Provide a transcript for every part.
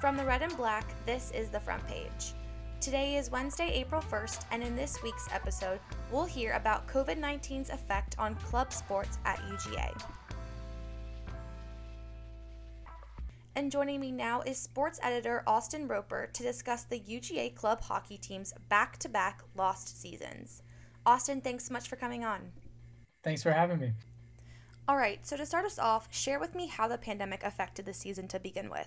From the red and black, this is the front page. Today is Wednesday, April 1st, and in this week's episode, we'll hear about COVID 19's effect on club sports at UGA. And joining me now is sports editor Austin Roper to discuss the UGA club hockey team's back to back lost seasons. Austin, thanks so much for coming on. Thanks for having me. All right, so to start us off, share with me how the pandemic affected the season to begin with.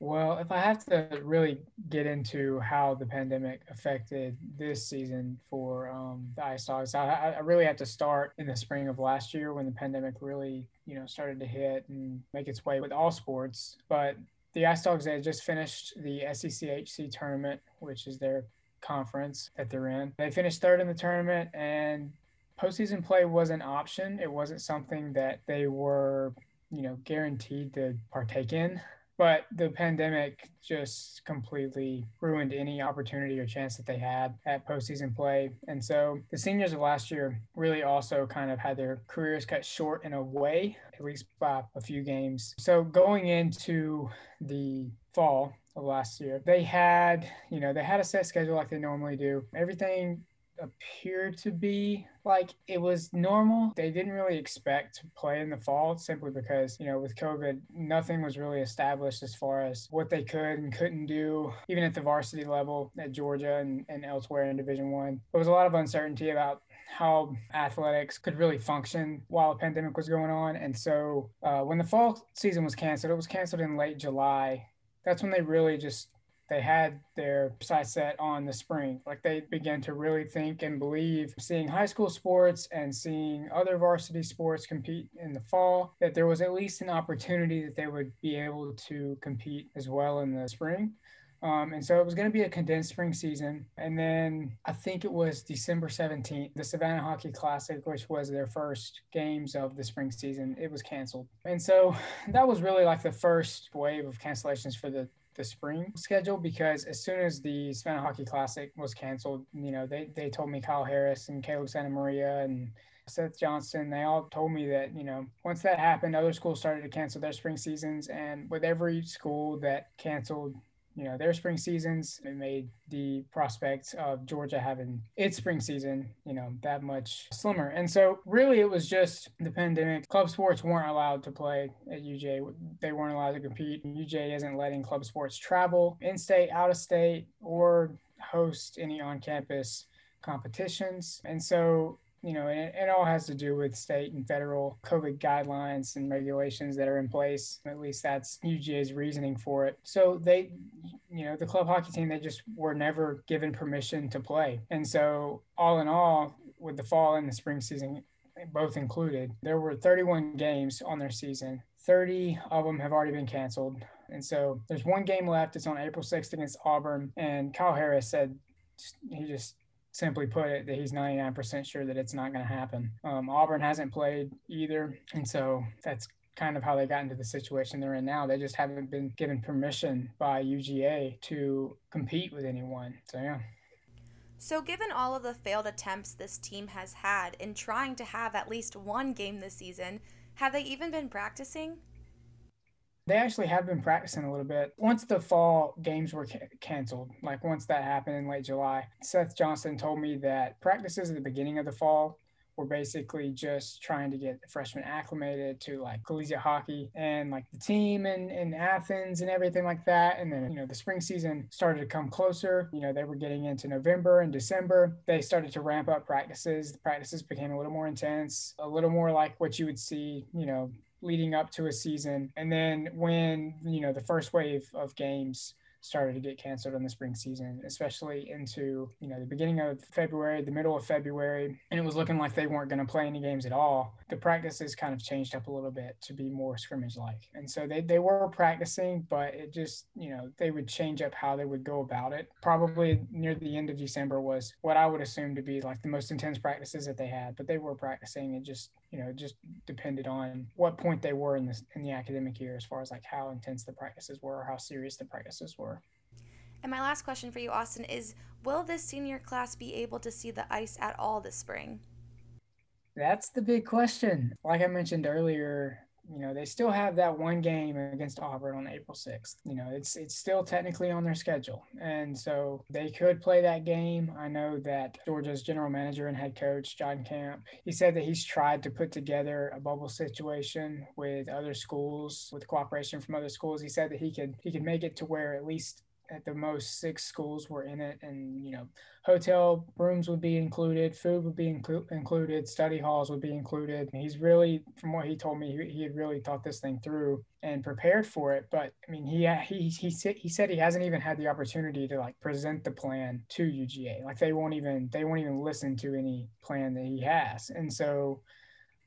Well, if I have to really get into how the pandemic affected this season for um, the Ice Dawgs, I, I, really have to start in the spring of last year when the pandemic really, you know, started to hit and make its way with all sports. But the Ice Dawgs they just finished the SECHC tournament, which is their conference that they're in. They finished third in the tournament, and postseason play was an option. It wasn't something that they were, you know, guaranteed to partake in but the pandemic just completely ruined any opportunity or chance that they had at postseason play. And so the seniors of last year really also kind of had their careers cut short in a way, at least by a few games. So going into the fall of last year, they had, you know, they had a set schedule like they normally do. Everything appeared to be like it was normal. They didn't really expect to play in the fall simply because, you know, with COVID, nothing was really established as far as what they could and couldn't do, even at the varsity level at Georgia and, and elsewhere in Division One. There was a lot of uncertainty about how athletics could really function while a pandemic was going on. And so uh, when the fall season was canceled, it was canceled in late July. That's when they really just they had their sights set on the spring. Like they began to really think and believe, seeing high school sports and seeing other varsity sports compete in the fall, that there was at least an opportunity that they would be able to compete as well in the spring. Um, and so it was going to be a condensed spring season. And then I think it was December 17th, the Savannah Hockey Classic, which was their first games of the spring season, it was canceled. And so that was really like the first wave of cancellations for the the spring schedule because as soon as the Savannah Hockey Classic was canceled, you know, they, they told me Kyle Harris and Caleb Santa Maria and Seth Johnston, they all told me that, you know, once that happened, other schools started to cancel their spring seasons. And with every school that canceled you know their spring seasons it made the prospect of georgia having its spring season you know that much slimmer. And so really it was just the pandemic. Club sports weren't allowed to play at UGA they weren't allowed to compete. UGA isn't letting club sports travel in state out of state or host any on campus competitions. And so you know, it, it, all has to do with state and federal COVID guidelines and regulations that are in place. At least that's UGA's reasoning for it. So they, you know, the club hockey team, they just were never given permission to play. And so, all in all, with the fall and the spring season both included, there were 31 games on their season. 30 of them have already been canceled. And so there's one game left. It's on April 6th against Auburn. And Kyle Harris said he just simply put it, that he's 99% sure that it's not going to happen. Um, Auburn hasn't played either. And so that's kind of how they got into the situation they're in now. They just haven't been given permission by UGA to compete with anyone. So, yeah. So, given all of the failed attempts this team has had in trying to have at least one game this season, have they even been practicing? They actually have been practicing a little bit. Once the fall games were ca- canceled, like once that happened in late July, Seth Johnston told me that practices at the beginning of the fall were basically just trying to get the freshmen acclimated to like collegiate hockey and like the team in, in Athens and everything like that. And then, you know, the spring season started to come closer. You know, they were getting into November and December. They started to ramp up practices. The practices became a little more intense, a little more like what you would see, you know, leading up to a season. And then when, you know, the first wave of games started to get canceled in the spring season, especially into, you know, the beginning of February, the middle of February, and it was looking like they weren't going to play any games at all. The practices kind of changed up a little bit to be more scrimmage like. And so they, they were practicing, but it just, you know, they would change up how they would go about it. Probably near the end of December was what I would assume to be like the most intense practices that they had, but they were practicing. It just, you know, just depended on what point they were in this in the academic year as far as like how intense the practices were or how serious the practices were. And my last question for you, Austin, is will this senior class be able to see the ice at all this spring? That's the big question. Like I mentioned earlier, you know, they still have that one game against Auburn on April 6th. You know, it's it's still technically on their schedule. And so they could play that game. I know that Georgia's general manager and head coach, John Camp, he said that he's tried to put together a bubble situation with other schools, with cooperation from other schools. He said that he could he could make it to where at least at the most six schools were in it and you know hotel rooms would be included food would be inclu- included study halls would be included. And he's really from what he told me he, he had really thought this thing through and prepared for it. But i mean he he he said he said he hasn't even had the opportunity to like present the plan to uga like they won't even they won't even listen to any plan that he has. And so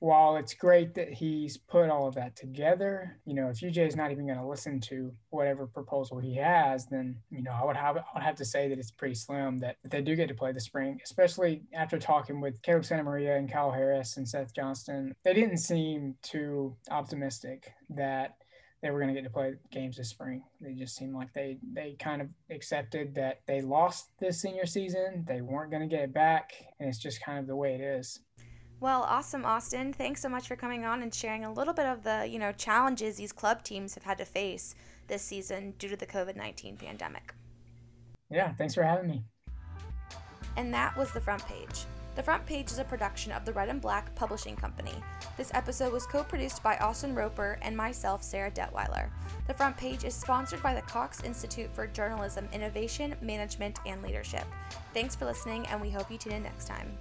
while it's great that he's put all of that together, you know, if UGA is not even going to listen to whatever proposal he has, then you know, I would have I would have to say that it's pretty slim that, they do get to play the spring, especially after talking with Caleb Santamaria and Kyle Harris and Seth Johnston. They didn't seem too optimistic that they were going to get to play games this spring. They just seemed like they they kind of accepted that they lost this senior season, they weren't going to get it back, and it's just kind of the way it is. Well, awesome, Austin. Thanks so much for coming on and sharing a little bit of the, you know, challenges these club teams have had to face this season due to the COVID-19 pandemic. Yeah, thanks for having me. And that was the front page. The Front Page is a production of the Red and Black Publishing Company. This episode was co produced by Austin Roper and myself, Sarah Detwiler. The Front Page is sponsored by the Cox Institute for Journalism Innovation, Management, and Leadership. Thanks for listening, and we hope you tune in next time.